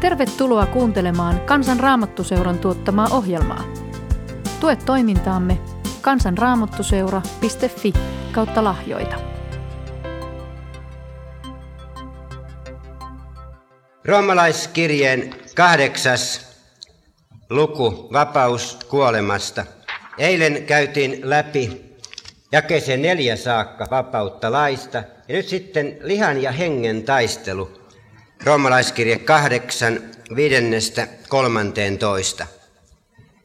Tervetuloa kuuntelemaan Kansan Raamattuseuran tuottamaa ohjelmaa. Tue toimintaamme kansanraamattuseura.fi kautta lahjoita. Roomalaiskirjeen kahdeksas luku, vapaus kuolemasta. Eilen käytiin läpi jakeeseen neljä saakka vapautta laista, ja nyt sitten lihan ja hengen taistelu. Roomalaiskirje kahdeksan, viidennestä kolmanteen toista.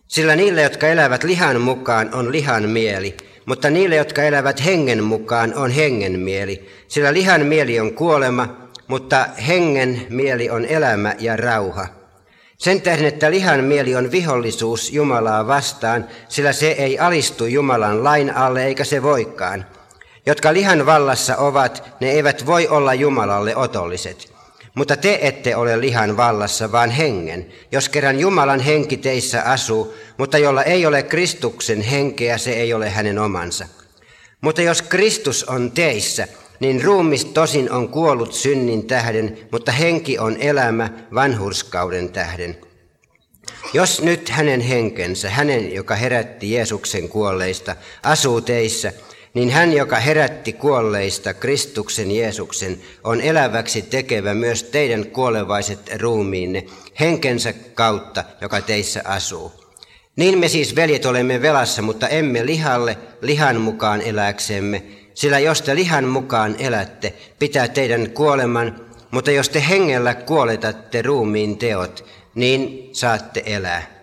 Sillä niille, jotka elävät lihan mukaan, on lihan mieli, mutta niille, jotka elävät hengen mukaan, on hengen mieli. Sillä lihan mieli on kuolema, mutta hengen mieli on elämä ja rauha. Sen tähden, että lihan mieli on vihollisuus Jumalaa vastaan, sillä se ei alistu Jumalan lain alle eikä se voikaan. Jotka lihan vallassa ovat, ne eivät voi olla Jumalalle otolliset. Mutta te ette ole lihan vallassa, vaan hengen, jos kerran Jumalan henki teissä asuu, mutta jolla ei ole Kristuksen henkeä, se ei ole hänen omansa. Mutta jos Kristus on teissä, niin ruumis tosin on kuollut synnin tähden, mutta henki on elämä vanhurskauden tähden. Jos nyt hänen henkensä, hänen, joka herätti Jeesuksen kuolleista, asuu teissä, niin hän, joka herätti kuolleista Kristuksen Jeesuksen, on eläväksi tekevä myös teidän kuolevaiset ruumiinne henkensä kautta, joka teissä asuu. Niin me siis, veljet, olemme velassa, mutta emme lihalle, lihan mukaan eläksemme, sillä jos te lihan mukaan elätte, pitää teidän kuoleman, mutta jos te hengellä kuoletatte ruumiin teot, niin saatte elää.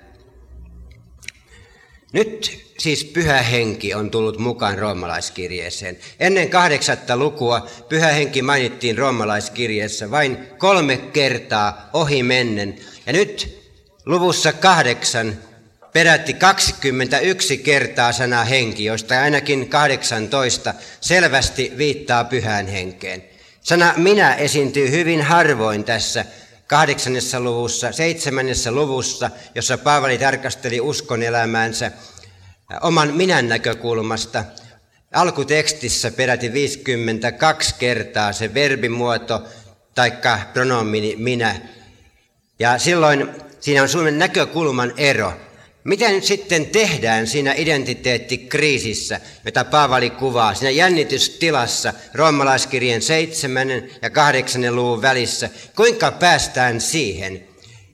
Nyt siis pyhä henki on tullut mukaan roomalaiskirjeeseen. Ennen kahdeksatta lukua pyhä henki mainittiin roomalaiskirjeessä vain kolme kertaa ohi mennen. Ja nyt luvussa kahdeksan perätti 21 kertaa sana henki, josta ainakin 18 selvästi viittaa pyhään henkeen. Sana minä esiintyy hyvin harvoin tässä kahdeksannessa luvussa, seitsemännessä luvussa, jossa Paavali tarkasteli uskon elämäänsä oman minän näkökulmasta. Alkutekstissä peräti 52 kertaa se verbimuoto taikka pronomini minä. Ja silloin siinä on Suomen näkökulman ero. Mitä nyt sitten tehdään siinä identiteettikriisissä, jota Paavali kuvaa, siinä jännitystilassa roomalaiskirjeen 7 ja 8 luvun välissä? Kuinka päästään siihen,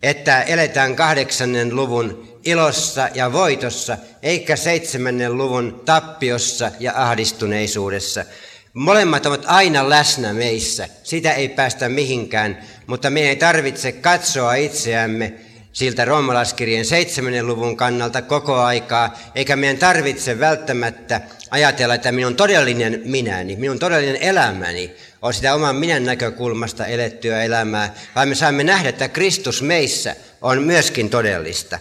että eletään kahdeksannen luvun ilossa ja voitossa, eikä seitsemännen luvun tappiossa ja ahdistuneisuudessa? Molemmat ovat aina läsnä meissä, sitä ei päästä mihinkään, mutta meidän ei tarvitse katsoa itseämme siltä roomalaiskirjeen seitsemännen luvun kannalta koko aikaa, eikä meidän tarvitse välttämättä ajatella, että minun todellinen minäni, minun todellinen elämäni on sitä oman minän näkökulmasta elettyä elämää, vaan me saamme nähdä, että Kristus meissä on myöskin todellista.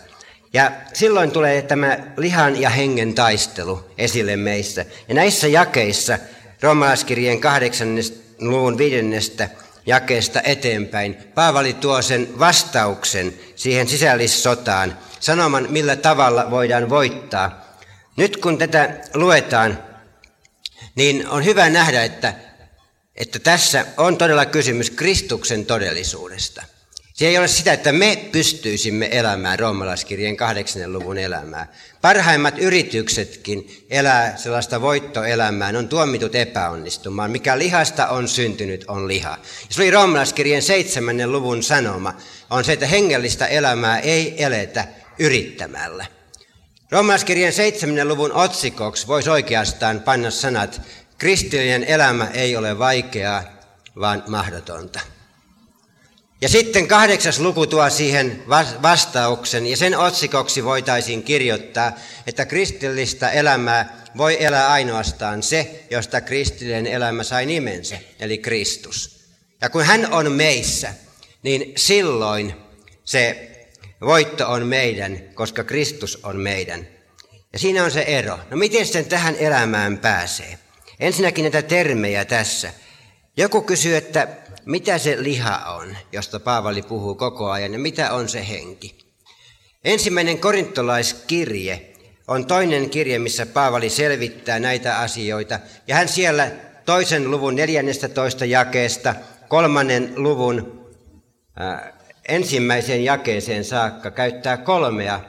Ja silloin tulee tämä lihan ja hengen taistelu esille meissä. Ja näissä jakeissa, roomalaiskirjeen kahdeksannen luvun viidennestä jakeesta eteenpäin. Paavali tuo sen vastauksen siihen sisällissotaan, sanoman millä tavalla voidaan voittaa. Nyt kun tätä luetaan, niin on hyvä nähdä, että, että tässä on todella kysymys Kristuksen todellisuudesta. Se ei ole sitä, että me pystyisimme elämään roomalaiskirjeen kahdeksannen luvun elämää. Parhaimmat yrityksetkin elää sellaista voittoelämää, on tuomitut epäonnistumaan. Mikä lihasta on syntynyt, on liha. Se oli roomalaiskirjeen seitsemännen luvun sanoma, on se, että hengellistä elämää ei eletä yrittämällä. Roomalaiskirjeen seitsemännen luvun otsikoksi voisi oikeastaan panna sanat, kristillinen elämä ei ole vaikeaa, vaan mahdotonta. Ja sitten kahdeksas luku tuo siihen vastauksen, ja sen otsikoksi voitaisiin kirjoittaa, että kristillistä elämää voi elää ainoastaan se, josta kristillinen elämä sai nimensä, eli Kristus. Ja kun hän on meissä, niin silloin se voitto on meidän, koska Kristus on meidän. Ja siinä on se ero. No miten sen tähän elämään pääsee? Ensinnäkin näitä termejä tässä. Joku kysyy, että mitä se liha on, josta Paavali puhuu koko ajan, ja mitä on se henki. Ensimmäinen korintolaiskirje on toinen kirje, missä Paavali selvittää näitä asioita, ja hän siellä toisen luvun 14 jakeesta kolmannen luvun ensimmäiseen jakeeseen saakka käyttää kolmea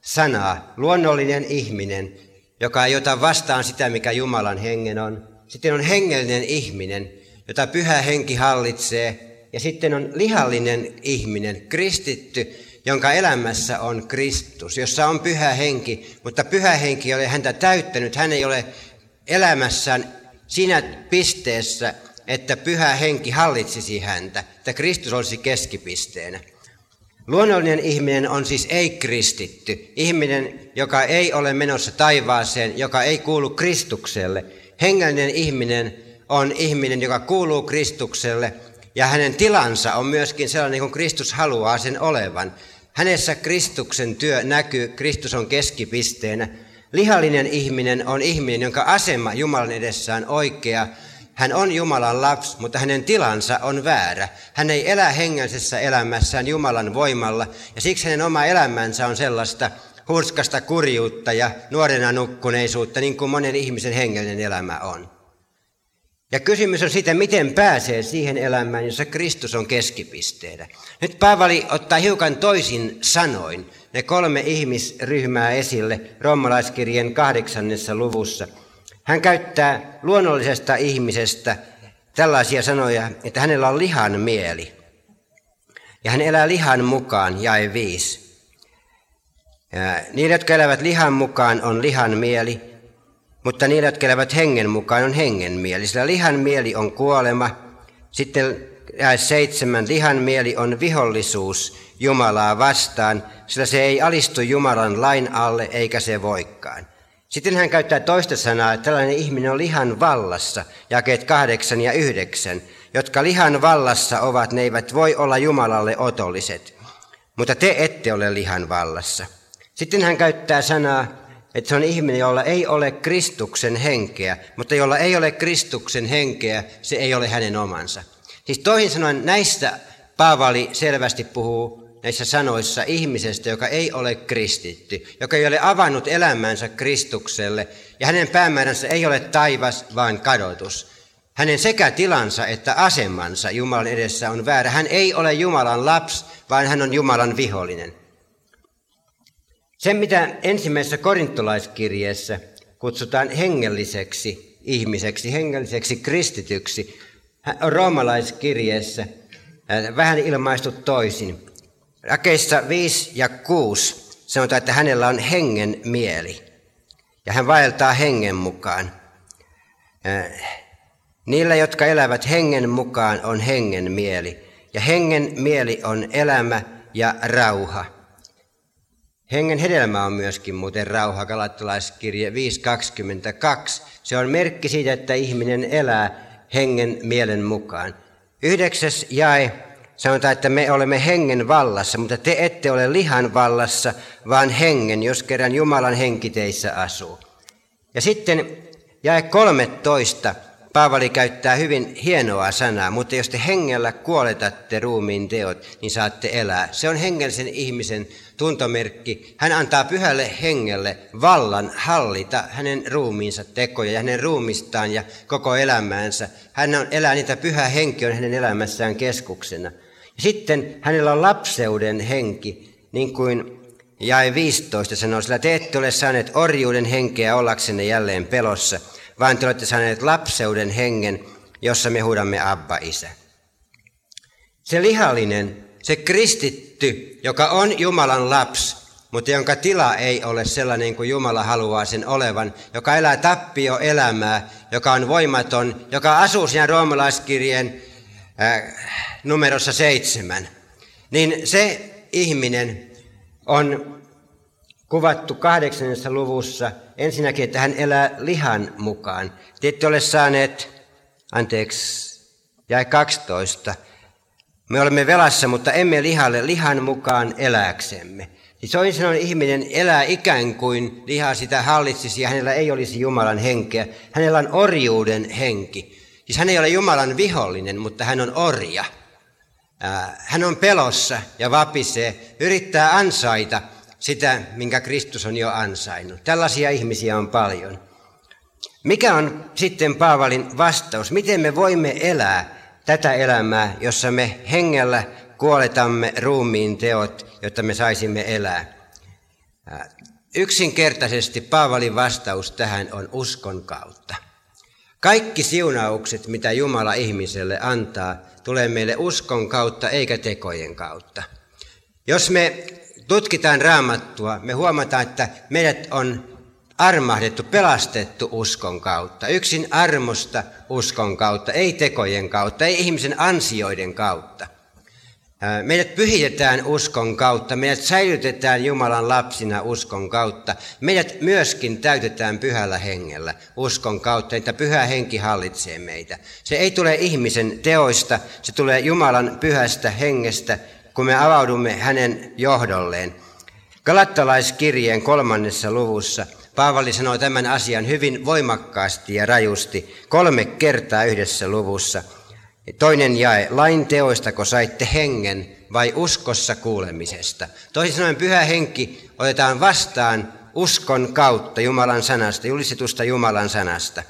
sanaa. Luonnollinen ihminen, joka ei ota vastaan sitä, mikä Jumalan hengen on. Sitten on hengellinen ihminen, jota pyhä henki hallitsee. Ja sitten on lihallinen ihminen, kristitty, jonka elämässä on Kristus, jossa on pyhä henki, mutta pyhä henki ei ole häntä täyttänyt. Hän ei ole elämässään siinä pisteessä, että pyhä henki hallitsisi häntä, että Kristus olisi keskipisteenä. Luonnollinen ihminen on siis ei-kristitty, ihminen, joka ei ole menossa taivaaseen, joka ei kuulu Kristukselle. Hengellinen ihminen on ihminen, joka kuuluu Kristukselle, ja hänen tilansa on myöskin sellainen kuin Kristus haluaa sen olevan. Hänessä Kristuksen työ näkyy, Kristus on keskipisteenä. Lihallinen ihminen on ihminen, jonka asema Jumalan edessään oikea, hän on Jumalan lapsi, mutta hänen tilansa on väärä. Hän ei elä hengellisessä elämässään Jumalan voimalla, ja siksi hänen oma elämänsä on sellaista hurskasta kurjuutta ja nuorena nukkuneisuutta, niin kuin monen ihmisen hengellinen elämä on. Ja kysymys on siitä, miten pääsee siihen elämään, jossa Kristus on keskipisteenä. Nyt Paavali ottaa hiukan toisin sanoin ne kolme ihmisryhmää esille roomalaiskirjeen kahdeksannessa luvussa – hän käyttää luonnollisesta ihmisestä tällaisia sanoja, että hänellä on lihan mieli. Ja hän elää lihan mukaan, jae viisi. niillä, jotka elävät lihan mukaan, on lihan mieli, mutta niillä, jotka elävät hengen mukaan, on hengen mieli. Sillä lihan mieli on kuolema. Sitten jae seitsemän, lihan mieli on vihollisuus Jumalaa vastaan, sillä se ei alistu Jumalan lain alle, eikä se voikaan. Sitten hän käyttää toista sanaa, että tällainen ihminen on lihan vallassa, jakeet kahdeksan ja yhdeksän. Jotka lihan vallassa ovat, ne eivät voi olla Jumalalle otolliset. Mutta te ette ole lihan vallassa. Sitten hän käyttää sanaa, että se on ihminen, jolla ei ole Kristuksen henkeä, mutta jolla ei ole Kristuksen henkeä, se ei ole hänen omansa. Siis toisin sanoen näistä Paavali selvästi puhuu näissä sanoissa ihmisestä, joka ei ole kristitty, joka ei ole avannut elämänsä Kristukselle, ja hänen päämääränsä ei ole taivas, vaan kadotus. Hänen sekä tilansa että asemansa Jumalan edessä on väärä. Hän ei ole Jumalan lapsi, vaan hän on Jumalan vihollinen. Se, mitä ensimmäisessä korintolaiskirjeessä kutsutaan hengelliseksi ihmiseksi, hengelliseksi kristityksi, roomalaiskirjeessä äh, vähän ilmaistu toisin. Rakeissa 5 ja 6 sanotaan, että hänellä on hengen mieli. Ja hän vaeltaa hengen mukaan. Niillä, jotka elävät hengen mukaan, on hengen mieli. Ja hengen mieli on elämä ja rauha. Hengen hedelmä on myöskin muuten rauha, galattalaiskirje 5.22. Se on merkki siitä, että ihminen elää hengen mielen mukaan. Yhdeksäs jae Sanotaan, että me olemme hengen vallassa, mutta te ette ole lihan vallassa, vaan hengen, jos kerran Jumalan henki teissä asuu. Ja sitten jae 13. Paavali käyttää hyvin hienoa sanaa, mutta jos te hengellä kuoletatte ruumiin teot, niin saatte elää. Se on hengellisen ihmisen tuntomerkki. Hän antaa pyhälle hengelle vallan hallita hänen ruumiinsa tekoja ja hänen ruumistaan ja koko elämäänsä. Hän on, elää niitä, pyhä henki on hänen elämässään keskuksena. Sitten hänellä on lapseuden henki, niin kuin jae 15 sanoo, sillä te ette ole saaneet orjuuden henkeä ollaksenne jälleen pelossa, vaan te olette saaneet lapseuden hengen, jossa me huudamme Abba Isä. Se lihallinen, se kristitty, joka on Jumalan lapsi, mutta jonka tila ei ole sellainen kuin Jumala haluaa sen olevan, joka elää tappio elämää, joka on voimaton, joka asuu siinä roomalaiskirjeen äh, numerossa seitsemän, niin se ihminen on kuvattu kahdeksannessa luvussa ensinnäkin, että hän elää lihan mukaan. Te ette ole saaneet, anteeksi, jäi 12. Me olemme velassa, mutta emme lihalle lihan mukaan eläksemme. Siis toisin sanoen ihminen elää ikään kuin liha sitä hallitsisi ja hänellä ei olisi Jumalan henkeä. Hänellä on orjuuden henki. Siis hän ei ole Jumalan vihollinen, mutta hän on orja. Hän on pelossa ja vapisee, yrittää ansaita sitä, minkä Kristus on jo ansainnut. Tällaisia ihmisiä on paljon. Mikä on sitten Paavalin vastaus? Miten me voimme elää tätä elämää, jossa me hengellä kuoletamme ruumiin teot, jotta me saisimme elää. Yksinkertaisesti Paavalin vastaus tähän on uskon kautta. Kaikki siunaukset, mitä Jumala ihmiselle antaa, tulee meille uskon kautta eikä tekojen kautta. Jos me tutkitaan raamattua, me huomataan, että meidät on armahdettu, pelastettu uskon kautta. Yksin armosta uskon kautta, ei tekojen kautta, ei ihmisen ansioiden kautta. Meidät pyhitetään uskon kautta, meidät säilytetään Jumalan lapsina uskon kautta. Meidät myöskin täytetään pyhällä hengellä uskon kautta, että pyhä henki hallitsee meitä. Se ei tule ihmisen teoista, se tulee Jumalan pyhästä hengestä, kun me avaudumme hänen johdolleen. Galattalaiskirjeen kolmannessa luvussa Paavali sanoo tämän asian hyvin voimakkaasti ja rajusti kolme kertaa yhdessä luvussa – Toinen jae, lain teoistako saitte hengen vai uskossa kuulemisesta? Toisin sanoen pyhä henki otetaan vastaan uskon kautta Jumalan sanasta, julistetusta Jumalan sanasta.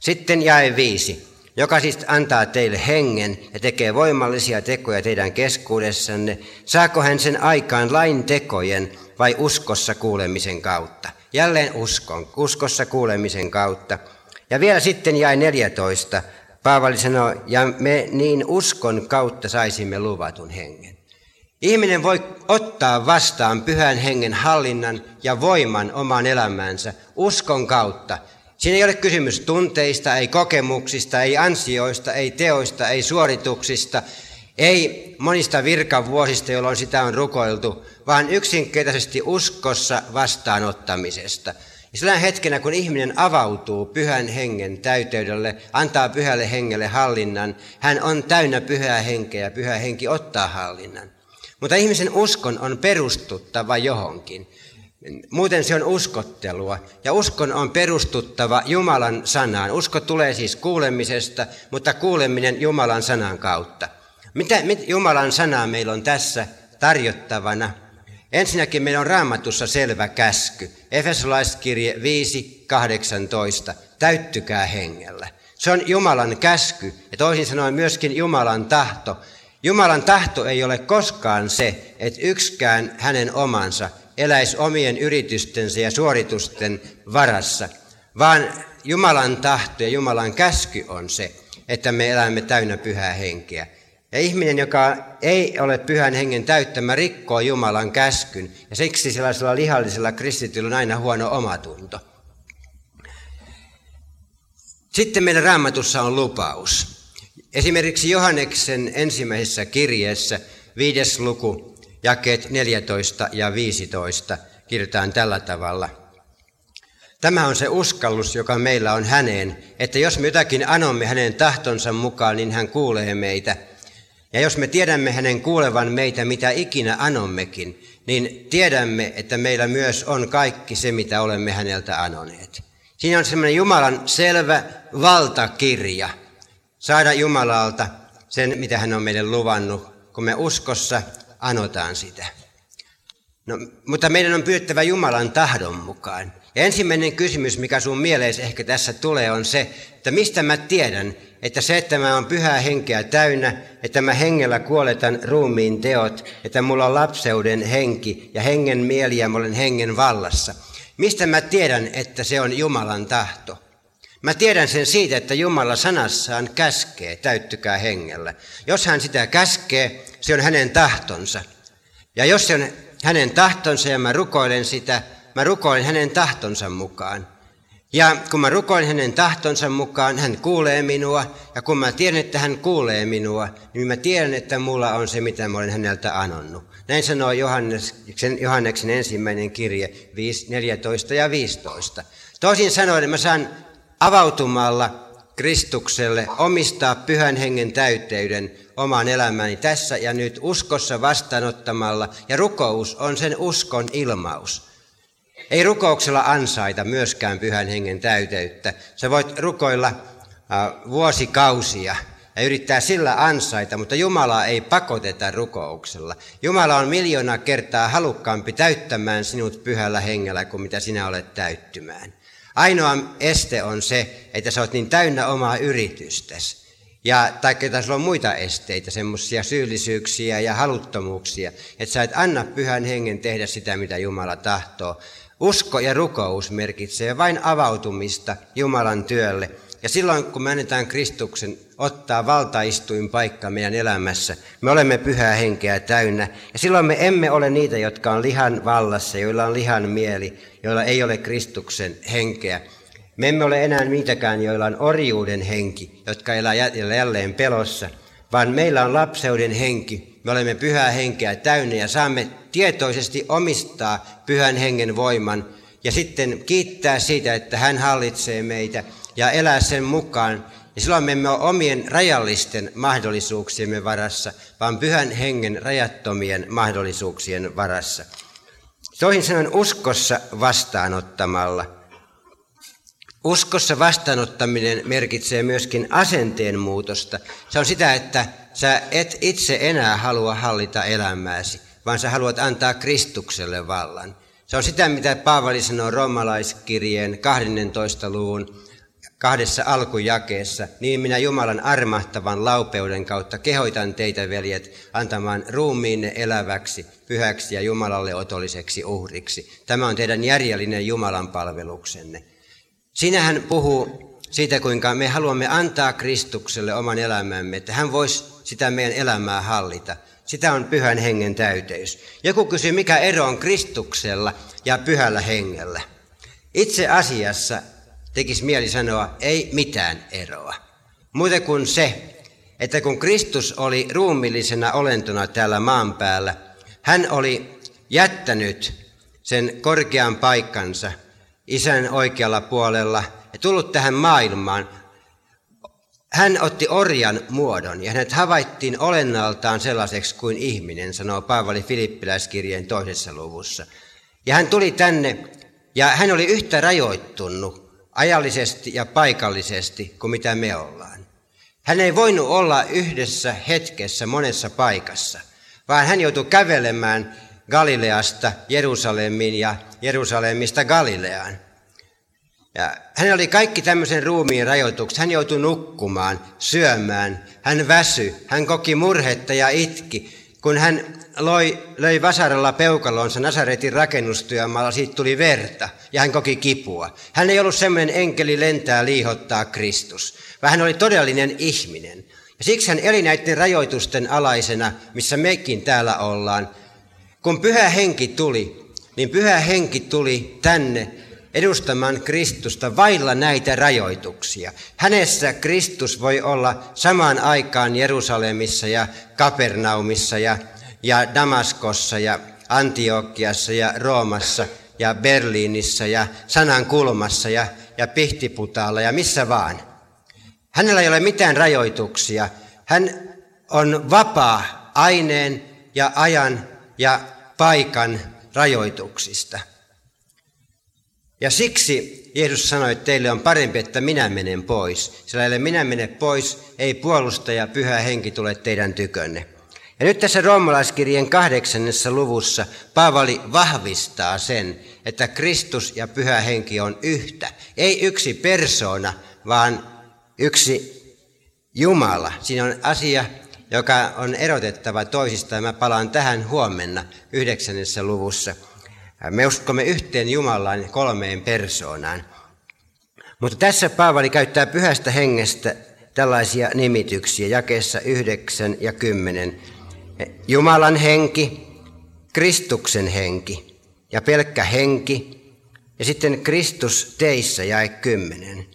Sitten jae viisi, joka siis antaa teille hengen ja tekee voimallisia tekoja teidän keskuudessanne. Saako hän sen aikaan lain tekojen vai uskossa kuulemisen kautta? Jälleen uskon, uskossa kuulemisen kautta. Ja vielä sitten jäi 14. Paavali sanoo, ja me niin uskon kautta saisimme luvatun hengen. Ihminen voi ottaa vastaan pyhän hengen hallinnan ja voiman omaan elämäänsä uskon kautta. Siinä ei ole kysymys tunteista, ei kokemuksista, ei ansioista, ei teoista, ei suorituksista, ei monista virkavuosista, jolloin sitä on rukoiltu, vaan yksinkertaisesti uskossa vastaanottamisesta – ja sillä hetkenä, kun ihminen avautuu pyhän hengen täyteydelle, antaa pyhälle hengelle hallinnan, hän on täynnä pyhää henkeä ja pyhä henki ottaa hallinnan. Mutta ihmisen uskon on perustuttava johonkin. Muuten se on uskottelua. Ja uskon on perustuttava Jumalan sanaan. Usko tulee siis kuulemisesta, mutta kuuleminen Jumalan sanan kautta. Mitä, mit, Jumalan sanaa meillä on tässä tarjottavana? Ensinnäkin meillä on raamatussa selvä käsky. Efesolaiskirje 5.18. Täyttykää hengellä. Se on Jumalan käsky ja toisin sanoen myöskin Jumalan tahto. Jumalan tahto ei ole koskaan se, että yksikään hänen omansa eläisi omien yritystensä ja suoritusten varassa, vaan Jumalan tahto ja Jumalan käsky on se, että me elämme täynnä pyhää henkeä. Ja ihminen, joka ei ole pyhän hengen täyttämä, rikkoo Jumalan käskyn. Ja siksi sellaisella lihallisella kristityllä on aina huono omatunto. Sitten meidän raamatussa on lupaus. Esimerkiksi Johanneksen ensimmäisessä kirjeessä, viides luku, jakeet 14 ja 15, kirjoitetaan tällä tavalla. Tämä on se uskallus, joka meillä on häneen, että jos me jotakin anomme hänen tahtonsa mukaan, niin hän kuulee meitä – ja jos me tiedämme hänen kuulevan meitä mitä ikinä anommekin, niin tiedämme, että meillä myös on kaikki se, mitä olemme häneltä anoneet. Siinä on semmoinen Jumalan selvä valtakirja saada Jumalalta sen, mitä hän on meille luvannut, kun me uskossa anotaan sitä. No, mutta meidän on pyyttävä Jumalan tahdon mukaan. Ensimmäinen kysymys, mikä sun mieleesi ehkä tässä tulee, on se, että mistä mä tiedän, että se, että mä oon pyhää henkeä täynnä, että mä hengellä kuoletan ruumiin teot, että mulla on lapseuden henki ja hengen mieli ja mä olen hengen vallassa. Mistä mä tiedän, että se on Jumalan tahto? Mä tiedän sen siitä, että Jumala sanassaan käskee, täyttykää hengellä. Jos hän sitä käskee, se on hänen tahtonsa. Ja jos se on hänen tahtonsa ja mä rukoilen sitä, mä rukoilen hänen tahtonsa mukaan. Ja kun mä rukoilen hänen tahtonsa mukaan, hän kuulee minua. Ja kun mä tiedän, että hän kuulee minua, niin mä tiedän, että mulla on se, mitä mä olen häneltä anonnut. Näin sanoo Johanneksen, Johanneksen ensimmäinen kirje 5, 14 ja 15. Toisin sanoen mä saan avautumalla Kristukselle omistaa pyhän hengen täyteyden omaan elämäni tässä ja nyt uskossa vastaanottamalla. Ja rukous on sen uskon ilmaus. Ei rukouksella ansaita myöskään pyhän hengen täyteyttä. Sä voit rukoilla äh, vuosikausia ja yrittää sillä ansaita, mutta Jumala ei pakoteta rukouksella. Jumala on miljoona kertaa halukkaampi täyttämään sinut pyhällä hengellä kuin mitä sinä olet täyttymään. Ainoa este on se, että sä oot niin täynnä omaa yritystäsi. Ja, tai sulla on muita esteitä, semmoisia syyllisyyksiä ja haluttomuuksia, että sä et anna pyhän hengen tehdä sitä, mitä Jumala tahtoo. Usko ja rukous merkitsee vain avautumista Jumalan työlle. Ja silloin, kun me annetaan Kristuksen ottaa valtaistuin paikka meidän elämässä, me olemme pyhää henkeä täynnä. Ja silloin me emme ole niitä, jotka on lihan vallassa, joilla on lihan mieli, joilla ei ole Kristuksen henkeä. Me emme ole enää niitäkään, joilla on orjuuden henki, jotka elää jälleen pelossa, vaan meillä on lapseuden henki. Me olemme pyhää henkeä täynnä ja saamme tietoisesti omistaa pyhän hengen voiman ja sitten kiittää siitä, että hän hallitsee meitä ja elää sen mukaan. Ja silloin me emme ole omien rajallisten mahdollisuuksiemme varassa, vaan pyhän hengen rajattomien mahdollisuuksien varassa. Toisin sanoen uskossa vastaanottamalla – Uskossa vastaanottaminen merkitsee myöskin asenteen muutosta. Se on sitä, että sä et itse enää halua hallita elämääsi, vaan sä haluat antaa Kristukselle vallan. Se on sitä, mitä Paavali sanoo romalaiskirjeen 12. luvun kahdessa alkujakeessa. Niin minä Jumalan armahtavan laupeuden kautta kehoitan teitä, veljet, antamaan ruumiinne eläväksi, pyhäksi ja Jumalalle otolliseksi uhriksi. Tämä on teidän järjellinen Jumalan palveluksenne. Siinä hän puhuu siitä, kuinka me haluamme antaa Kristukselle oman elämämme, että hän voisi sitä meidän elämää hallita. Sitä on pyhän hengen täyteys. Joku kysyy, mikä ero on Kristuksella ja pyhällä hengellä. Itse asiassa tekisi mieli sanoa, ei mitään eroa. Muuten kuin se, että kun Kristus oli ruumillisena olentona täällä maan päällä, hän oli jättänyt sen korkean paikkansa – isän oikealla puolella ja tullut tähän maailmaan. Hän otti orjan muodon ja hänet havaittiin olennaltaan sellaiseksi kuin ihminen, sanoo Paavali Filippiläiskirjeen toisessa luvussa. Ja hän tuli tänne ja hän oli yhtä rajoittunut ajallisesti ja paikallisesti kuin mitä me ollaan. Hän ei voinut olla yhdessä hetkessä monessa paikassa, vaan hän joutui kävelemään Galileasta Jerusalemiin ja Jerusalemista Galileaan. Ja hänellä oli kaikki tämmöisen ruumiin rajoitukset. Hän joutui nukkumaan, syömään, hän väsy, hän koki murhetta ja itki. Kun hän loi, löi vasaralla peukalonsa Nasaretin rakennustyömaalla, siitä tuli verta ja hän koki kipua. Hän ei ollut semmoinen enkeli lentää liihottaa Kristus, vaan hän oli todellinen ihminen. Ja siksi hän eli näiden rajoitusten alaisena, missä mekin täällä ollaan, kun pyhä henki tuli, niin pyhä henki tuli tänne edustamaan Kristusta vailla näitä rajoituksia. Hänessä Kristus voi olla samaan aikaan Jerusalemissa ja Kapernaumissa ja, ja Damaskossa ja Antiokiassa ja Roomassa ja Berliinissä ja Sanan kulmassa ja, ja Pihtiputaalla ja missä vaan. Hänellä ei ole mitään rajoituksia. Hän on vapaa aineen ja ajan ja paikan rajoituksista. Ja siksi Jeesus sanoi, että teille on parempi, että minä menen pois. Sillä ellei minä mene pois, ei puolustaja pyhä henki tule teidän tykönne. Ja nyt tässä roomalaiskirjeen kahdeksannessa luvussa Paavali vahvistaa sen, että Kristus ja pyhä henki on yhtä. Ei yksi persona, vaan yksi Jumala. Siinä on asia, joka on erotettava toisistaan. Mä palaan tähän huomenna yhdeksännessä luvussa. Me uskomme yhteen Jumalaan kolmeen persoonaan. Mutta tässä Paavali käyttää pyhästä hengestä tällaisia nimityksiä jakeessa 9 ja 10. Jumalan henki, Kristuksen henki ja pelkkä henki ja sitten Kristus teissä jae 10.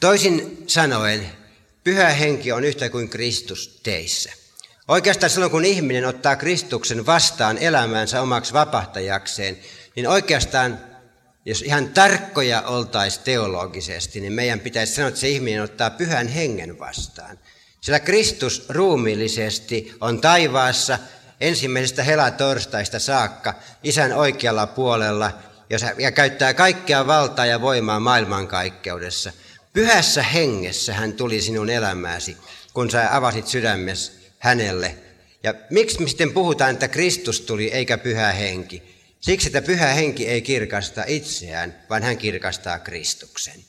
Toisin sanoen, pyhä henki on yhtä kuin Kristus teissä. Oikeastaan silloin, kun ihminen ottaa Kristuksen vastaan elämäänsä omaksi vapahtajakseen, niin oikeastaan, jos ihan tarkkoja oltaisiin teologisesti, niin meidän pitäisi sanoa, että se ihminen ottaa pyhän hengen vastaan. Sillä Kristus ruumiillisesti on taivaassa ensimmäisestä helatorstaista saakka isän oikealla puolella ja käyttää kaikkea valtaa ja voimaa maailmankaikkeudessa. Pyhässä hengessä hän tuli sinun elämääsi, kun sä avasit sydämesi hänelle. Ja miksi me sitten puhutaan, että Kristus tuli eikä pyhä henki? Siksi, että pyhä henki ei kirkasta itseään, vaan hän kirkastaa Kristuksen.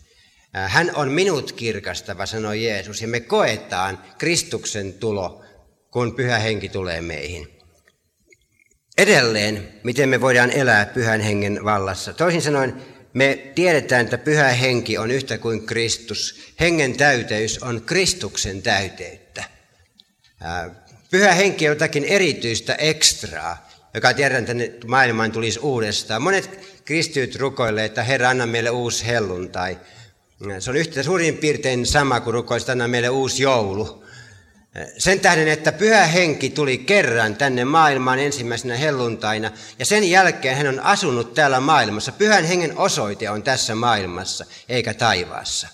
Hän on minut kirkastava, sanoi Jeesus, ja me koetaan Kristuksen tulo, kun pyhä henki tulee meihin. Edelleen, miten me voidaan elää pyhän hengen vallassa. Toisin sanoen, me tiedetään, että pyhä henki on yhtä kuin Kristus. Hengen täyteys on Kristuksen täyteyttä. Pyhä henki on jotakin erityistä ekstraa, joka tiedän, tänne maailmaan tulisi uudestaan. Monet kristityt rukoilee, että Herra, anna meille uusi helluntai. Se on yhtä suurin piirtein sama kuin rukoisit, anna meille uusi joulu. Sen tähden, että pyhä henki tuli kerran tänne maailmaan ensimmäisenä helluntaina, ja sen jälkeen hän on asunut täällä maailmassa. Pyhän hengen osoite on tässä maailmassa, eikä taivaassa.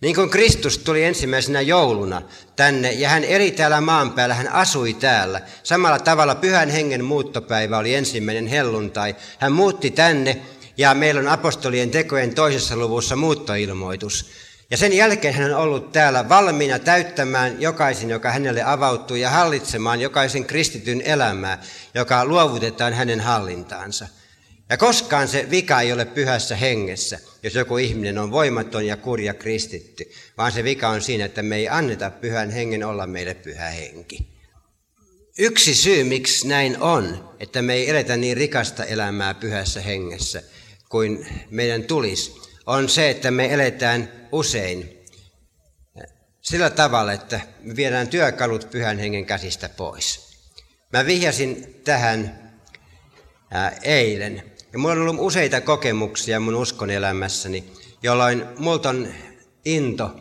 Niin kuin Kristus tuli ensimmäisenä jouluna tänne ja hän eli täällä maan päällä, hän asui täällä. Samalla tavalla pyhän hengen muuttopäivä oli ensimmäinen helluntai. Hän muutti tänne ja meillä on apostolien tekojen toisessa luvussa muuttoilmoitus. Ja sen jälkeen hän on ollut täällä valmiina täyttämään jokaisen, joka hänelle avautuu, ja hallitsemaan jokaisen kristityn elämää, joka luovutetaan hänen hallintaansa. Ja koskaan se vika ei ole pyhässä hengessä, jos joku ihminen on voimaton ja kurja kristitty, vaan se vika on siinä, että me ei anneta pyhän hengen olla meille pyhä henki. Yksi syy, miksi näin on, että me ei eletä niin rikasta elämää pyhässä hengessä kuin meidän tulisi, on se, että me eletään usein sillä tavalla, että me viedään työkalut pyhän hengen käsistä pois. Mä vihjasin tähän eilen. Ja mulla on ollut useita kokemuksia mun uskon elämässäni, jolloin multa on into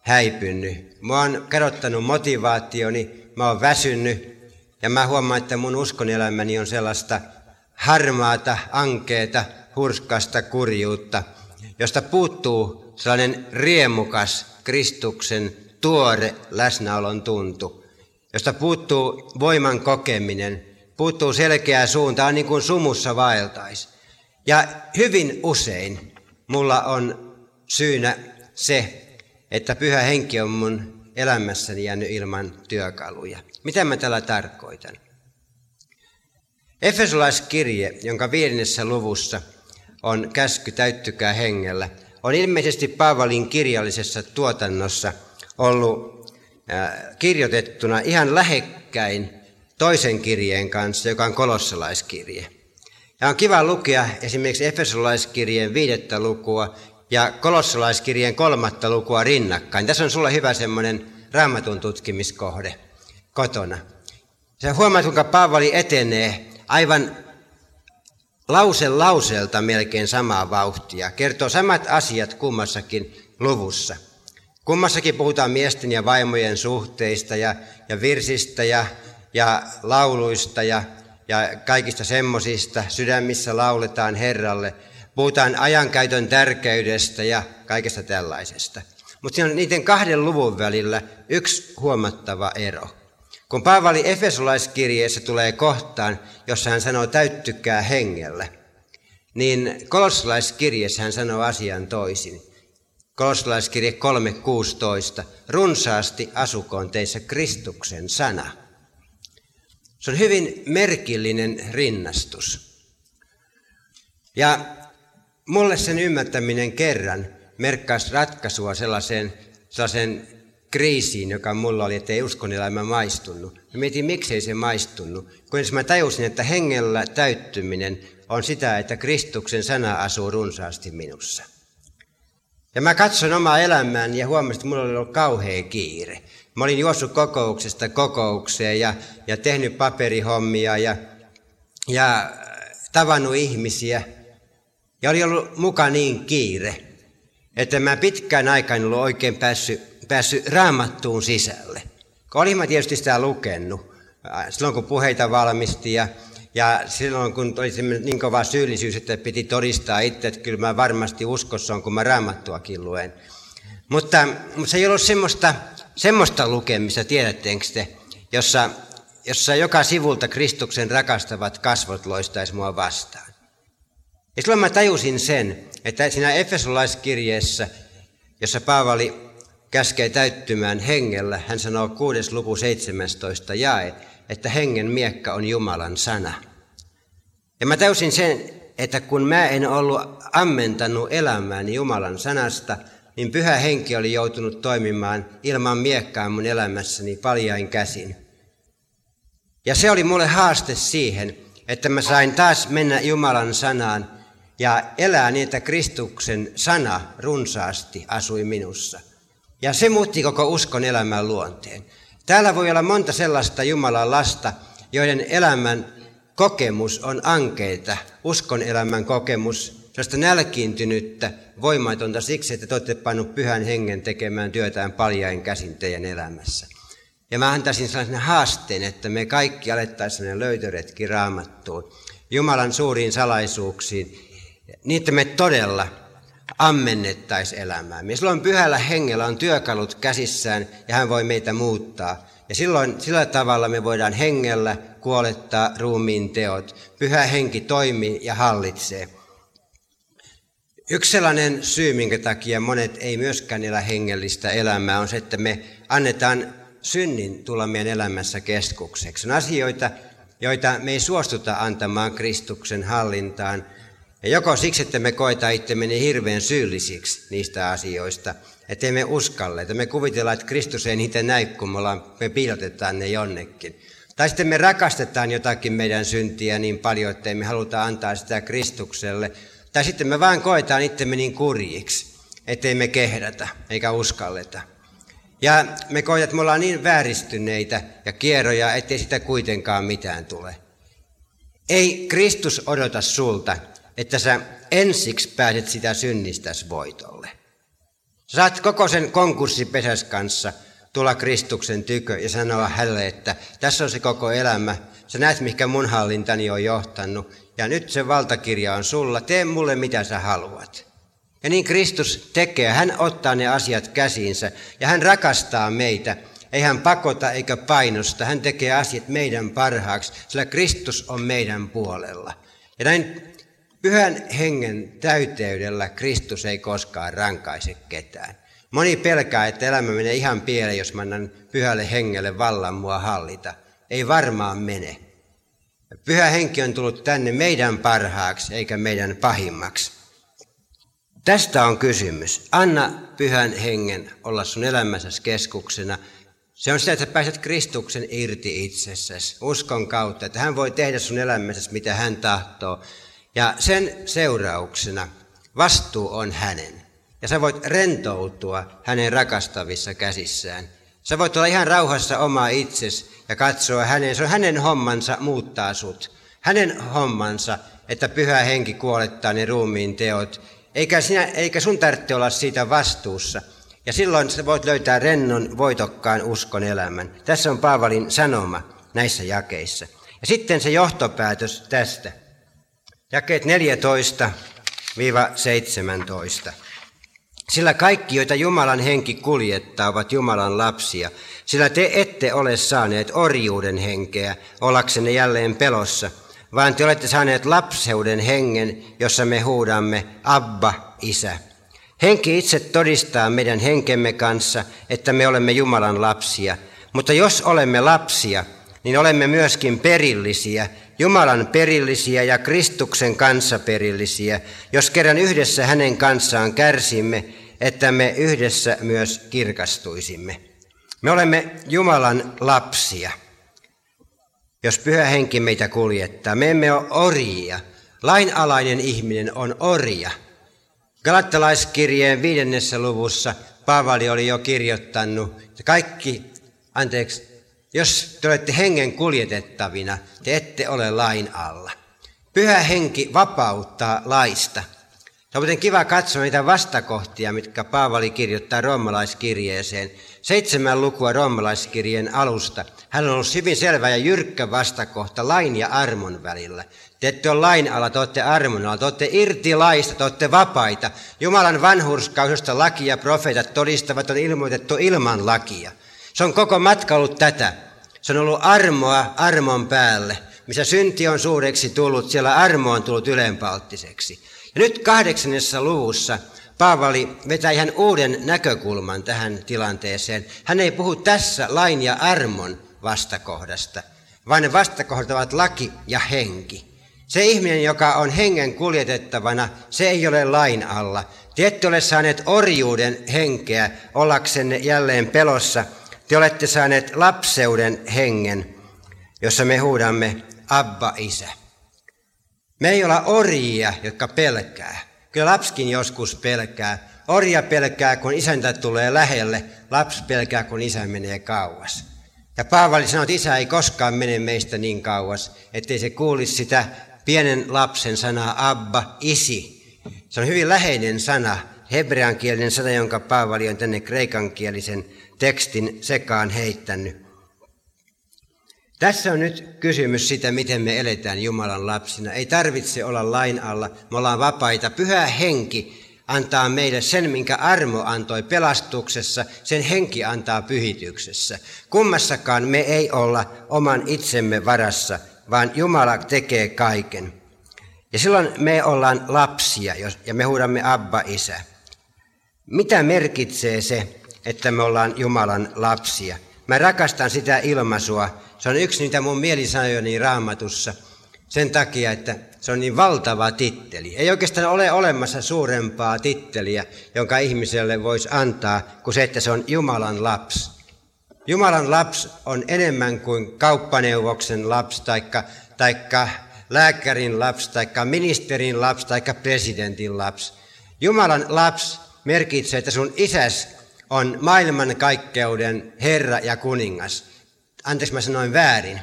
häipynyt. Mä oon kadottanut motivaationi, mä oon väsynyt ja mä huomaan, että mun uskon elämäni on sellaista harmaata, ankeeta, hurskasta kurjuutta, josta puuttuu sellainen riemukas Kristuksen tuore läsnäolon tuntu, josta puuttuu voiman kokeminen, puuttuu selkeää suuntaa, niin kuin sumussa vaeltaisi. Ja hyvin usein mulla on syynä se, että pyhä henki on mun elämässäni jäänyt ilman työkaluja. Mitä mä tällä tarkoitan? Efesolaiskirje, jonka viidennessä luvussa on käsky täyttykää hengellä, on ilmeisesti Paavalin kirjallisessa tuotannossa ollut äh, kirjoitettuna ihan lähekkäin toisen kirjeen kanssa, joka on kolossalaiskirje. Ja on kiva lukea esimerkiksi Efesolaiskirjeen viidettä lukua ja kolossalaiskirjeen kolmatta lukua rinnakkain. Tässä on sulle hyvä semmoinen raamatun tutkimiskohde kotona. Sä huomaat, kuinka Paavali etenee aivan lause lauseelta melkein samaa vauhtia. Kertoo samat asiat kummassakin luvussa. Kummassakin puhutaan miesten ja vaimojen suhteista ja, ja virsistä ja ja lauluista ja, ja kaikista semmosista. Sydämissä lauletaan Herralle. Puhutaan ajankäytön tärkeydestä ja kaikesta tällaisesta. Mutta siinä on niiden kahden luvun välillä yksi huomattava ero. Kun Paavali Efesolaiskirjeessä tulee kohtaan, jossa hän sanoo täyttykää hengellä, niin kolossalaiskirjeessä hän sanoo asian toisin. Kolossalaiskirje 3.16. Runsaasti asukoon teissä Kristuksen sana. Se on hyvin merkillinen rinnastus. Ja mulle sen ymmärtäminen kerran merkkasi ratkaisua sellaiseen, sellaiseen kriisiin, joka mulla oli, että ei uskon elämä maistunut. Mä mietin, miksei se maistunut. Kun mä tajusin, että hengellä täyttyminen on sitä, että Kristuksen sana asuu runsaasti minussa. Ja mä katson omaa elämääni ja huomasin, että mulla oli ollut kauhea kiire. Mä olin juossut kokouksesta kokoukseen ja, ja tehnyt paperihommia ja, ja tavannut ihmisiä. Ja oli ollut mukaan niin kiire, että mä pitkään aikaan ollut oikein päässyt, päässyt raamattuun sisälle. Olin mä tietysti sitä lukenut silloin, kun puheita valmisti ja, ja silloin, kun oli niin kova syyllisyys, että piti todistaa itse, että kyllä mä varmasti uskossa on, kun mä raamattuakin luen. Mutta, mutta se ei ollut semmoista semmoista lukemista, tiedättekö te, jossa, jossa joka sivulta Kristuksen rakastavat kasvot loistaisi mua vastaan. Ja silloin mä tajusin sen, että siinä Efesolaiskirjeessä, jossa Paavali käskee täyttymään hengellä, hän sanoo 6. luku 17 jae, että hengen miekka on Jumalan sana. Ja mä tajusin sen, että kun mä en ollut ammentanut elämääni Jumalan sanasta, niin pyhä henki oli joutunut toimimaan ilman miekkaa mun elämässäni paljain käsin. Ja se oli mulle haaste siihen, että mä sain taas mennä Jumalan sanaan ja elää niin, että Kristuksen sana runsaasti asui minussa. Ja se muutti koko uskon elämän luonteen. Täällä voi olla monta sellaista Jumalan lasta, joiden elämän kokemus on ankeita, uskon elämän kokemus, sellaista nälkiintynyttä, voimatonta siksi, että te olette pannut pyhän hengen tekemään työtään paljain käsin teidän elämässä. Ja mä antaisin sellaisen haasteen, että me kaikki alettaisiin löytöretki raamattuun, Jumalan suuriin salaisuuksiin, niin että me todella ammennettaisiin elämään. Ja silloin pyhällä hengellä on työkalut käsissään ja hän voi meitä muuttaa. Ja silloin sillä tavalla me voidaan hengellä kuolettaa ruumiin teot. Pyhä henki toimii ja hallitsee. Yksi sellainen syy, minkä takia monet ei myöskään elä hengellistä elämää, on se, että me annetaan synnin tulla meidän elämässä keskukseksi. On asioita, joita me ei suostuta antamaan Kristuksen hallintaan. Ja joko siksi, että me koetaan itsemme niin hirveän syyllisiksi niistä asioista, että me uskalle, että me kuvitellaan, että Kristus ei niitä näy, kun me, ollaan, me piilotetaan ne jonnekin. Tai sitten me rakastetaan jotakin meidän syntiä niin paljon, että me haluta antaa sitä Kristukselle. Tai sitten me vaan koetaan itsemme niin kurjiksi, ettei me kehdata eikä uskalleta. Ja me koetaan, että me ollaan niin vääristyneitä ja kierroja, ettei sitä kuitenkaan mitään tule. Ei Kristus odota sulta, että sä ensiksi pääset sitä synnistäs voitolle. Sä saat koko sen konkurssipesäs kanssa tulla Kristuksen tykö ja sanoa hänelle, että tässä on se koko elämä. Sä näet, mikä mun hallintani on johtanut. Ja nyt se valtakirja on sulla. Tee mulle, mitä sä haluat. Ja niin Kristus tekee. Hän ottaa ne asiat käsiinsä ja hän rakastaa meitä. Ei hän pakota eikä painosta. Hän tekee asiat meidän parhaaksi, sillä Kristus on meidän puolella. Ja näin pyhän hengen täyteydellä Kristus ei koskaan rankaise ketään. Moni pelkää, että elämä menee ihan pieleen, jos mä annan pyhälle hengelle vallan mua hallita. Ei varmaan mene. Pyhä henki on tullut tänne meidän parhaaksi eikä meidän pahimmaksi. Tästä on kysymys. Anna pyhän hengen olla sun elämässäsi keskuksena. Se on sitä, että pääset Kristuksen irti itsessäsi uskon kautta, että hän voi tehdä sun elämässäsi mitä hän tahtoo. Ja sen seurauksena vastuu on hänen. Ja sä voit rentoutua hänen rakastavissa käsissään. Sä voit olla ihan rauhassa oma itses ja katsoa hänen, se on hänen hommansa muuttaa sut. Hänen hommansa, että pyhä henki kuolettaa ne ruumiin teot eikä, sinä, eikä sun tarvitse olla siitä vastuussa. Ja silloin sä voit löytää rennon, voitokkaan uskon elämän. Tässä on Paavalin sanoma näissä jakeissa. Ja sitten se johtopäätös tästä. Jakeet 14-17. Sillä kaikki, joita Jumalan henki kuljettaa, ovat Jumalan lapsia. Sillä te ette ole saaneet orjuuden henkeä, ollaksenne jälleen pelossa – vaan te olette saaneet lapseuden hengen, jossa me huudamme Abba, Isä. Henki itse todistaa meidän henkemme kanssa, että me olemme Jumalan lapsia. Mutta jos olemme lapsia, niin olemme myöskin perillisiä, Jumalan perillisiä ja Kristuksen kanssa perillisiä, jos kerran yhdessä hänen kanssaan kärsimme, että me yhdessä myös kirkastuisimme. Me olemme Jumalan lapsia jos pyhä henki meitä kuljettaa. Me emme ole orjia. Lainalainen ihminen on orja. Galattalaiskirjeen viidennessä luvussa Paavali oli jo kirjoittanut, että kaikki, anteeksi, jos te olette hengen kuljetettavina, te ette ole lain alla. Pyhä henki vapauttaa laista. Se on muuten kiva katsoa niitä vastakohtia, mitkä Paavali kirjoittaa roomalaiskirjeeseen. Seitsemän lukua roomalaiskirjeen alusta. Hän on ollut hyvin selvä ja jyrkkä vastakohta lain ja armon välillä. Te ette ole lain alla, te olette armon alla, te olette irti laista, te olette vapaita. Jumalan vanhurskausesta laki ja profeetat todistavat on ilmoitettu ilman lakia. Se on koko matka ollut tätä. Se on ollut armoa armon päälle. Missä synti on suureksi tullut, siellä armo on tullut ylenpalttiseksi. Ja nyt kahdeksannessa luvussa Paavali vetää ihan uuden näkökulman tähän tilanteeseen. Hän ei puhu tässä lain ja armon vastakohdasta, vaan ne vastakohdat ovat laki ja henki. Se ihminen, joka on hengen kuljetettavana, se ei ole lain alla. Te ette ole saaneet orjuuden henkeä ollaksenne jälleen pelossa. Te olette saaneet lapseuden hengen, jossa me huudamme Abba Isä. Me ei olla orjia, jotka pelkää. Kyllä lapskin joskus pelkää. Orja pelkää, kun isäntä tulee lähelle. Lapsi pelkää, kun isä menee kauas. Ja Paavali sanoi, että isä ei koskaan mene meistä niin kauas, ettei se kuulisi sitä pienen lapsen sanaa Abba, isi. Se on hyvin läheinen sana, hebreankielinen sana, jonka Paavali on tänne kreikankielisen tekstin sekaan heittänyt. Tässä on nyt kysymys sitä, miten me eletään Jumalan lapsina. Ei tarvitse olla lain alla, me ollaan vapaita. Pyhä henki antaa meille sen, minkä armo antoi pelastuksessa, sen henki antaa pyhityksessä. Kummassakaan me ei olla oman itsemme varassa, vaan Jumala tekee kaiken. Ja silloin me ollaan lapsia ja me huudamme Abba Isä. Mitä merkitsee se, että me ollaan Jumalan lapsia? Mä rakastan sitä ilmaisua. Se on yksi niitä mun mielisanojani raamatussa – sen takia, että se on niin valtava titteli. Ei oikeastaan ole olemassa suurempaa titteliä, jonka ihmiselle voisi antaa, kuin se, että se on Jumalan lapsi. Jumalan lapsi on enemmän kuin kauppaneuvoksen lapsi, taikka, taikka lääkärin lapsi, taikka ministerin lapsi, taikka presidentin lapsi. Jumalan lapsi merkitsee, että sun isäs on maailmankaikkeuden Herra ja kuningas. Anteeksi, mä sanoin väärin.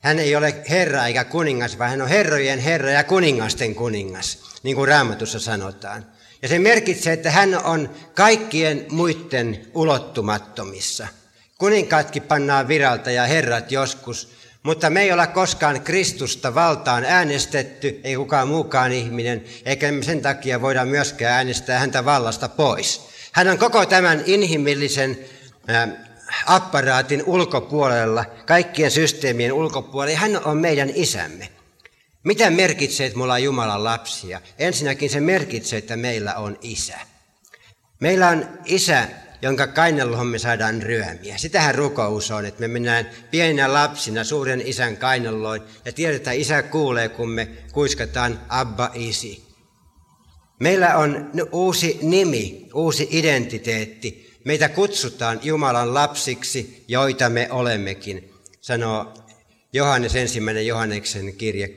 Hän ei ole herra eikä kuningas, vaan hän on herrojen herra ja kuningasten kuningas, niin kuin raamatussa sanotaan. Ja se merkitsee, että hän on kaikkien muiden ulottumattomissa. Kuninkaatkin pannaan viralta ja herrat joskus, mutta me ei olla koskaan Kristusta valtaan äänestetty, ei kukaan muukaan ihminen, eikä me sen takia voida myöskään äänestää häntä vallasta pois. Hän on koko tämän inhimillisen apparaatin ulkopuolella, kaikkien systeemien ulkopuolella, hän on meidän isämme. Mitä merkitsee, että me ollaan Jumalan lapsia? Ensinnäkin se merkitsee, että meillä on isä. Meillä on isä, jonka kainaloon me saadaan ryömiä. Sitähän rukous on, että me mennään pieninä lapsina suuren isän kainaloon ja tiedetään, että isä kuulee, kun me kuiskataan Abba isi. Meillä on uusi nimi, uusi identiteetti, Meitä kutsutaan Jumalan lapsiksi, joita me olemmekin, sanoo Johannes ensimmäinen Johanneksen kirje 3.1.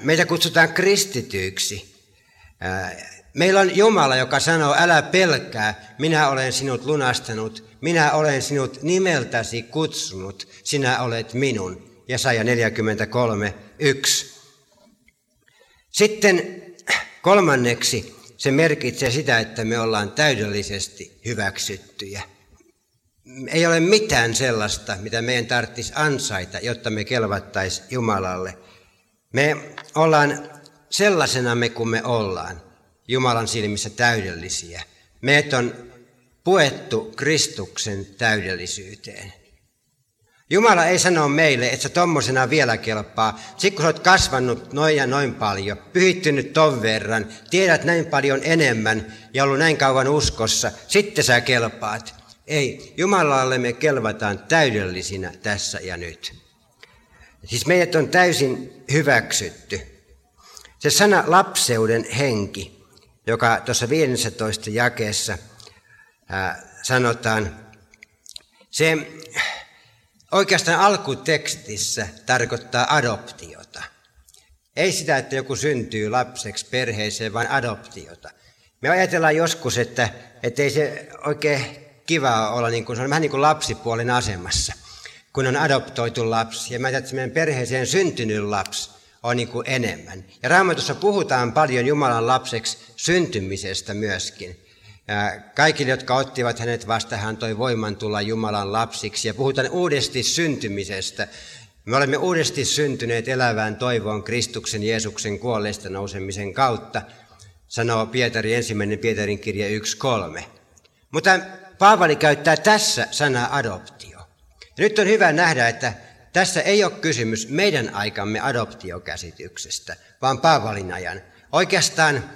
Meitä kutsutaan kristityiksi. Meillä on Jumala, joka sanoo, älä pelkää, minä olen sinut lunastanut, minä olen sinut nimeltäsi kutsunut, sinä olet minun. Jesaja 43, 1. Sitten kolmanneksi, se merkitsee sitä, että me ollaan täydellisesti hyväksyttyjä. Ei ole mitään sellaista, mitä meidän tarvitsisi ansaita, jotta me kelvattaisi Jumalalle. Me ollaan sellaisena me kuin me ollaan, Jumalan silmissä täydellisiä. Meidät on puettu Kristuksen täydellisyyteen. Jumala ei sano meille, että sä tommosena vielä kelpaa. Sitten kun sä oot kasvanut noin ja noin paljon, pyhittynyt ton verran, tiedät näin paljon enemmän ja ollut näin kauan uskossa, sitten sä kelpaat. Ei, Jumalalle me kelvataan täydellisinä tässä ja nyt. Siis meidät on täysin hyväksytty. Se sana lapseuden henki, joka tuossa 15 jakeessa ää, sanotaan, se Oikeastaan alkutekstissä tarkoittaa adoptiota. Ei sitä, että joku syntyy lapseksi perheeseen, vaan adoptiota. Me ajatellaan joskus, että, että ei se oikein kiva olla, niin kuin, se on vähän niin kuin lapsipuolen asemassa, kun on adoptoitu lapsi. Ja mä ajattelin, että meidän perheeseen syntynyt lapsi on niin kuin enemmän. Ja Raamatussa puhutaan paljon Jumalan lapseksi syntymisestä myöskin. Kaikille, jotka ottivat hänet vasta, hän toi voiman tulla Jumalan lapsiksi. Ja puhutaan uudesti syntymisestä. Me olemme uudesti syntyneet elävään toivoon Kristuksen Jeesuksen kuolleista nousemisen kautta, sanoo Pietari ensimmäinen Pietarin kirja 1.3. Mutta Paavali käyttää tässä sanaa adoptio. Ja nyt on hyvä nähdä, että tässä ei ole kysymys meidän aikamme adoptiokäsityksestä, vaan Paavalin ajan. Oikeastaan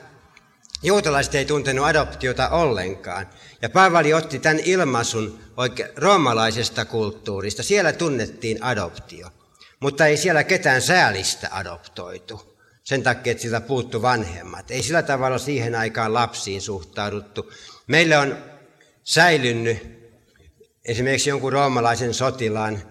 Juutalaiset ei tuntenut adoptiota ollenkaan. Ja Paavali otti tämän ilmaisun oikein roomalaisesta kulttuurista. Siellä tunnettiin adoptio, mutta ei siellä ketään säälistä adoptoitu. sen takia, että siltä puuttu vanhemmat. Ei sillä tavalla siihen aikaan lapsiin suhtauduttu. Meille on säilynyt esimerkiksi jonkun roomalaisen sotilaan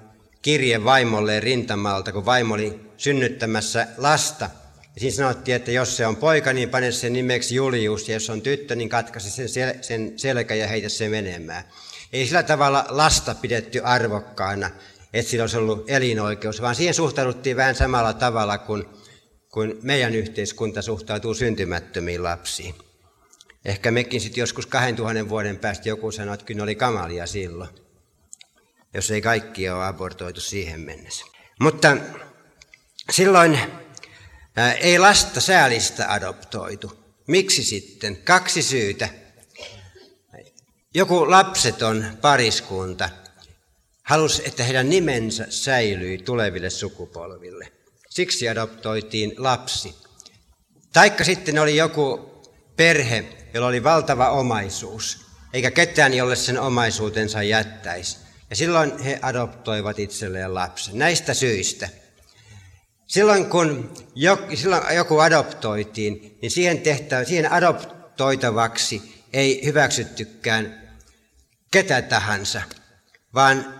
kirje vaimolleen rintamalta, kun vaimo oli synnyttämässä lasta. Ja siinä sanottiin, että jos se on poika, niin pane sen nimeksi Julius, ja jos on tyttö, niin katkaise sen, sel- sen selkä ja heitä se menemään. Ei sillä tavalla lasta pidetty arvokkaana, että sillä olisi ollut elinoikeus, vaan siihen suhtauduttiin vähän samalla tavalla kuin, kuin meidän yhteiskunta suhtautuu syntymättömiin lapsiin. Ehkä mekin sitten joskus 2000 vuoden päästä joku sanoo, että kyllä oli kamalia silloin, jos ei kaikki ole abortoitu siihen mennessä. Mutta silloin ei lasta säälistä adoptoitu. Miksi sitten? Kaksi syytä. Joku lapseton pariskunta halusi, että heidän nimensä säilyi tuleville sukupolville. Siksi adoptoitiin lapsi. Taikka sitten oli joku perhe, jolla oli valtava omaisuus, eikä ketään, jolle sen omaisuutensa jättäisi. Ja silloin he adoptoivat itselleen lapsen. Näistä syistä. Silloin kun joku adoptoitiin, niin siihen, tehtävä, siihen adoptoitavaksi ei hyväksyttykään ketä tahansa, vaan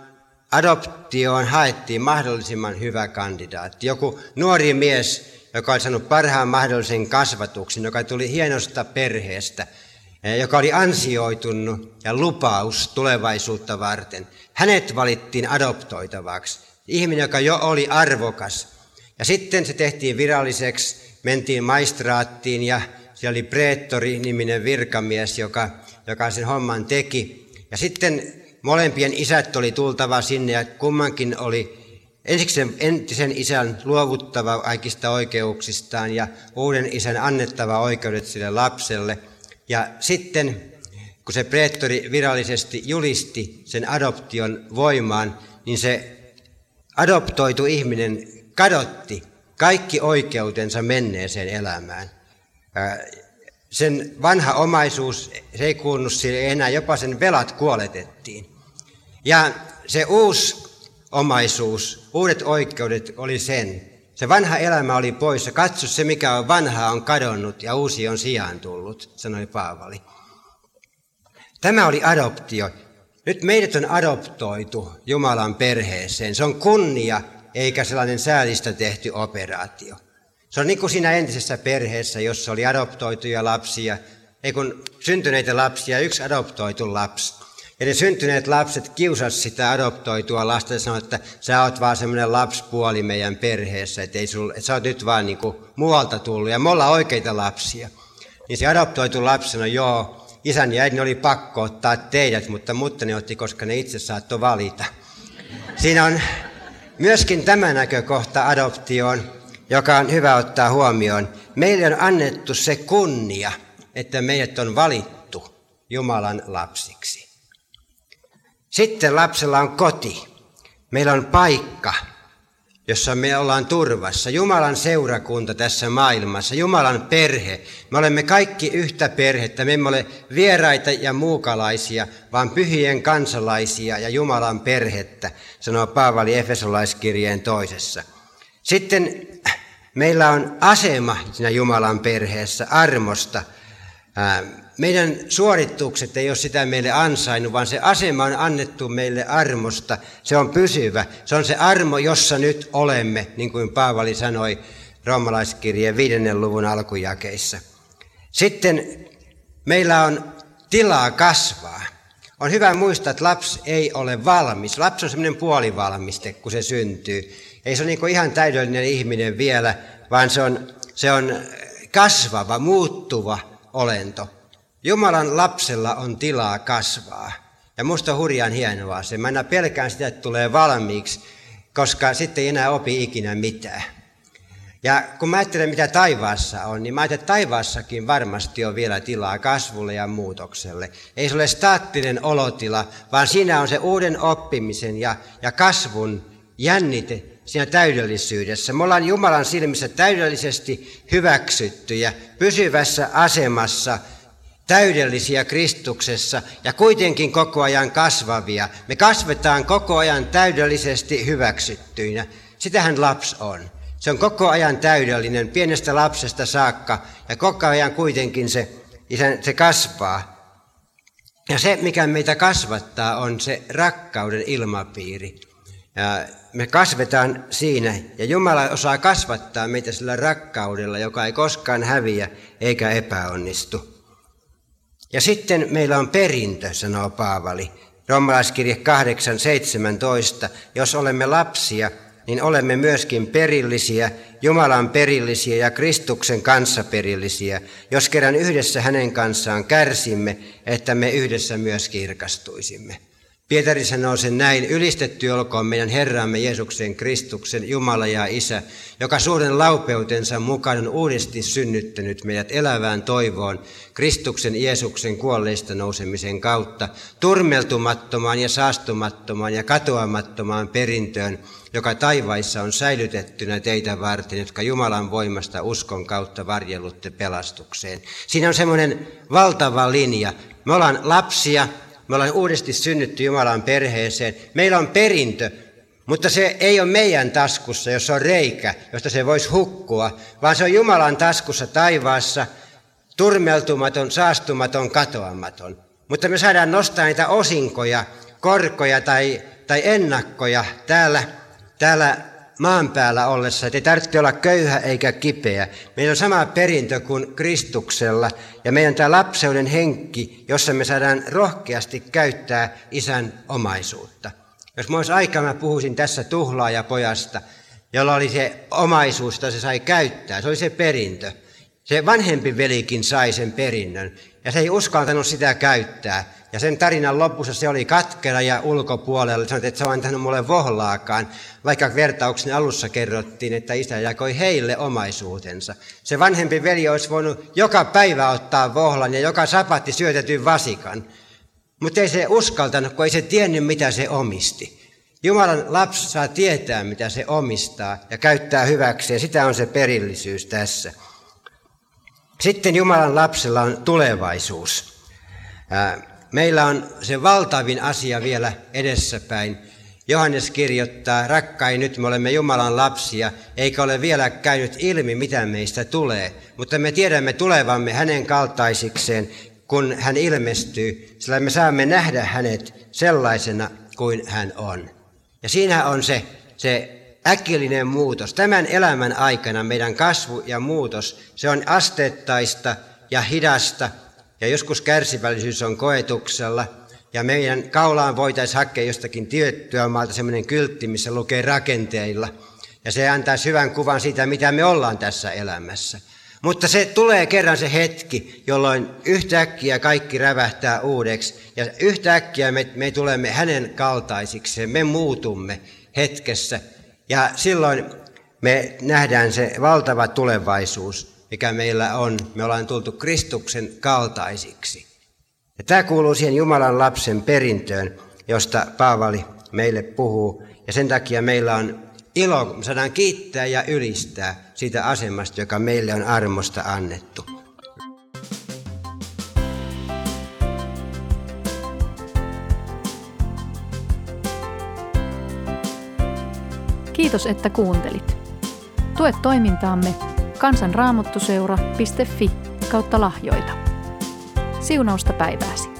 adoptioon haettiin mahdollisimman hyvä kandidaatti. Joku nuori mies, joka oli saanut parhaan mahdollisen kasvatuksen, joka tuli hienosta perheestä, eh, joka oli ansioitunut ja lupaus tulevaisuutta varten. Hänet valittiin adoptoitavaksi. Ihminen, joka jo oli arvokas. Ja sitten se tehtiin viralliseksi, mentiin maistraattiin ja siellä oli preettori-niminen virkamies, joka, joka sen homman teki. Ja sitten molempien isät oli tultava sinne ja kummankin oli ensiksi sen entisen isän luovuttava kaikista oikeuksistaan ja uuden isän annettava oikeudet sille lapselle. Ja sitten kun se preettori virallisesti julisti sen adoption voimaan, niin se adoptoitu ihminen kadotti kaikki oikeutensa menneeseen elämään. Sen vanha omaisuus, se ei kuulunut sille enää, jopa sen velat kuoletettiin. Ja se uusi omaisuus, uudet oikeudet oli sen. Se vanha elämä oli poissa. Katso, se mikä on vanhaa on kadonnut ja uusi on sijaan tullut, sanoi Paavali. Tämä oli adoptio. Nyt meidät on adoptoitu Jumalan perheeseen. Se on kunnia eikä sellainen säälistä tehty operaatio. Se on niin kuin siinä entisessä perheessä, jossa oli adoptoituja lapsia, ei kun syntyneitä lapsia, yksi adoptoitu lapsi. Ja ne syntyneet lapset kiusas sitä adoptoitua lasta ja sanoivat, että sä oot vaan semmoinen lapspuoli meidän perheessä, että, ei sul, että sä oot nyt vaan niin kuin muualta tullut ja me ollaan oikeita lapsia. Niin se adoptoitu lapsi sanoi, joo, isän ja äidin oli pakko ottaa teidät, mutta mutta ne otti, koska ne itse saattoi valita. Siinä on myöskin tämä näkökohta adoptioon, joka on hyvä ottaa huomioon. Meille on annettu se kunnia, että meidät on valittu Jumalan lapsiksi. Sitten lapsella on koti. Meillä on paikka, jossa me ollaan turvassa. Jumalan seurakunta tässä maailmassa, Jumalan perhe. Me olemme kaikki yhtä perhettä. Me emme ole vieraita ja muukalaisia, vaan pyhien kansalaisia ja Jumalan perhettä, sanoo Paavali Efesolaiskirjeen toisessa. Sitten meillä on asema siinä Jumalan perheessä armosta. Meidän suoritukset ei ole sitä meille ansainnut, vaan se asema on annettu meille armosta. Se on pysyvä. Se on se armo, jossa nyt olemme, niin kuin Paavali sanoi roomalaiskirjeen viidennen luvun alkujakeissa. Sitten meillä on tilaa kasvaa. On hyvä muistaa, että lapsi ei ole valmis. Lapsi on semmoinen puolivalmiste, kun se syntyy. Ei se ole niin ihan täydellinen ihminen vielä, vaan se on, se on kasvava, muuttuva olento. Jumalan lapsella on tilaa kasvaa. Ja musta on hurjan hienoa se. Mä aina pelkään sitä, että tulee valmiiksi, koska sitten ei enää opi ikinä mitään. Ja kun mä ajattelen, mitä taivaassa on, niin mä ajattelen, että taivaassakin varmasti on vielä tilaa kasvulle ja muutokselle. Ei se ole staattinen olotila, vaan siinä on se uuden oppimisen ja, ja kasvun jännite siinä täydellisyydessä. Me ollaan Jumalan silmissä täydellisesti hyväksyttyjä, pysyvässä asemassa – täydellisiä Kristuksessa ja kuitenkin koko ajan kasvavia. Me kasvetaan koko ajan täydellisesti hyväksyttyinä. Sitähän lapsi on. Se on koko ajan täydellinen, pienestä lapsesta saakka, ja koko ajan kuitenkin se, se kasvaa. Ja se, mikä meitä kasvattaa, on se rakkauden ilmapiiri. Ja me kasvetaan siinä, ja Jumala osaa kasvattaa meitä sillä rakkaudella, joka ei koskaan häviä eikä epäonnistu. Ja sitten meillä on perintö, sanoo Paavali. Romalaiskirje 8.17. Jos olemme lapsia, niin olemme myöskin perillisiä, Jumalan perillisiä ja Kristuksen kanssa perillisiä, jos kerran yhdessä hänen kanssaan kärsimme, että me yhdessä myös kirkastuisimme. Pietari sanoo sen näin, ylistetty olkoon meidän Herramme Jeesuksen Kristuksen, Jumala ja Isä, joka suuren laupeutensa mukaan on uudesti synnyttänyt meidät elävään toivoon Kristuksen Jeesuksen kuolleista nousemisen kautta, turmeltumattomaan ja saastumattomaan ja katoamattomaan perintöön, joka taivaissa on säilytettynä teitä varten, jotka Jumalan voimasta uskon kautta varjelutte pelastukseen. Siinä on semmoinen valtava linja. Me ollaan lapsia, me ollaan uudesti synnytty Jumalan perheeseen. Meillä on perintö, mutta se ei ole meidän taskussa, jos on reikä, josta se voisi hukkua, vaan se on Jumalan taskussa taivaassa, turmeltumaton, saastumaton, katoamaton. Mutta me saadaan nostaa niitä osinkoja, korkoja tai, tai ennakkoja täällä, täällä maan päällä ollessa, ei tarvitse olla köyhä eikä kipeä. Meillä on sama perintö kuin Kristuksella ja meidän tämä lapseuden henki, jossa me saadaan rohkeasti käyttää isän omaisuutta. Jos minulla olisi aikaa, mä puhuisin tässä tuhlaajapojasta, jolla oli se omaisuus, jota se sai käyttää. Se oli se perintö. Se vanhempi velikin sai sen perinnön ja se ei uskaltanut sitä käyttää. Ja sen tarinan lopussa se oli katkera ja ulkopuolella. Sanoit, että se on antanut mulle vohlaakaan, vaikka vertauksen alussa kerrottiin, että isä jakoi heille omaisuutensa. Se vanhempi veli olisi voinut joka päivä ottaa vohlan ja joka sapatti syötetyn vasikan. Mutta ei se uskaltanut, kun ei se tiennyt, mitä se omisti. Jumalan lapsi saa tietää, mitä se omistaa ja käyttää hyväksi, ja sitä on se perillisyys tässä. Sitten Jumalan lapsella on tulevaisuus. Meillä on se valtavin asia vielä edessäpäin. Johannes kirjoittaa, rakkain, nyt me olemme Jumalan lapsia, eikä ole vielä käynyt ilmi, mitä meistä tulee. Mutta me tiedämme tulevamme hänen kaltaisikseen, kun hän ilmestyy, sillä me saamme nähdä hänet sellaisena kuin hän on. Ja siinä on se, se äkillinen muutos. Tämän elämän aikana meidän kasvu ja muutos, se on asteettaista ja hidasta, ja joskus kärsivällisyys on koetuksella, ja meidän kaulaan voitaisiin hakea jostakin tiettyä maalta semmoinen kyltti, missä lukee rakenteilla. Ja se antaa hyvän kuvan siitä, mitä me ollaan tässä elämässä. Mutta se tulee kerran se hetki, jolloin yhtäkkiä kaikki rävähtää uudeksi. Ja yhtäkkiä me, me tulemme hänen kaltaisiksi, me muutumme hetkessä. Ja silloin me nähdään se valtava tulevaisuus mikä meillä on. Me ollaan tultu Kristuksen kaltaisiksi. Ja tämä kuuluu siihen Jumalan lapsen perintöön, josta Paavali meille puhuu. Ja sen takia meillä on ilo, me saadaan kiittää ja ylistää siitä asemasta, joka meille on armosta annettu. Kiitos, että kuuntelit. Tue toimintaamme kansanraamattuseura.fi kautta lahjoita. Siunausta päivääsi.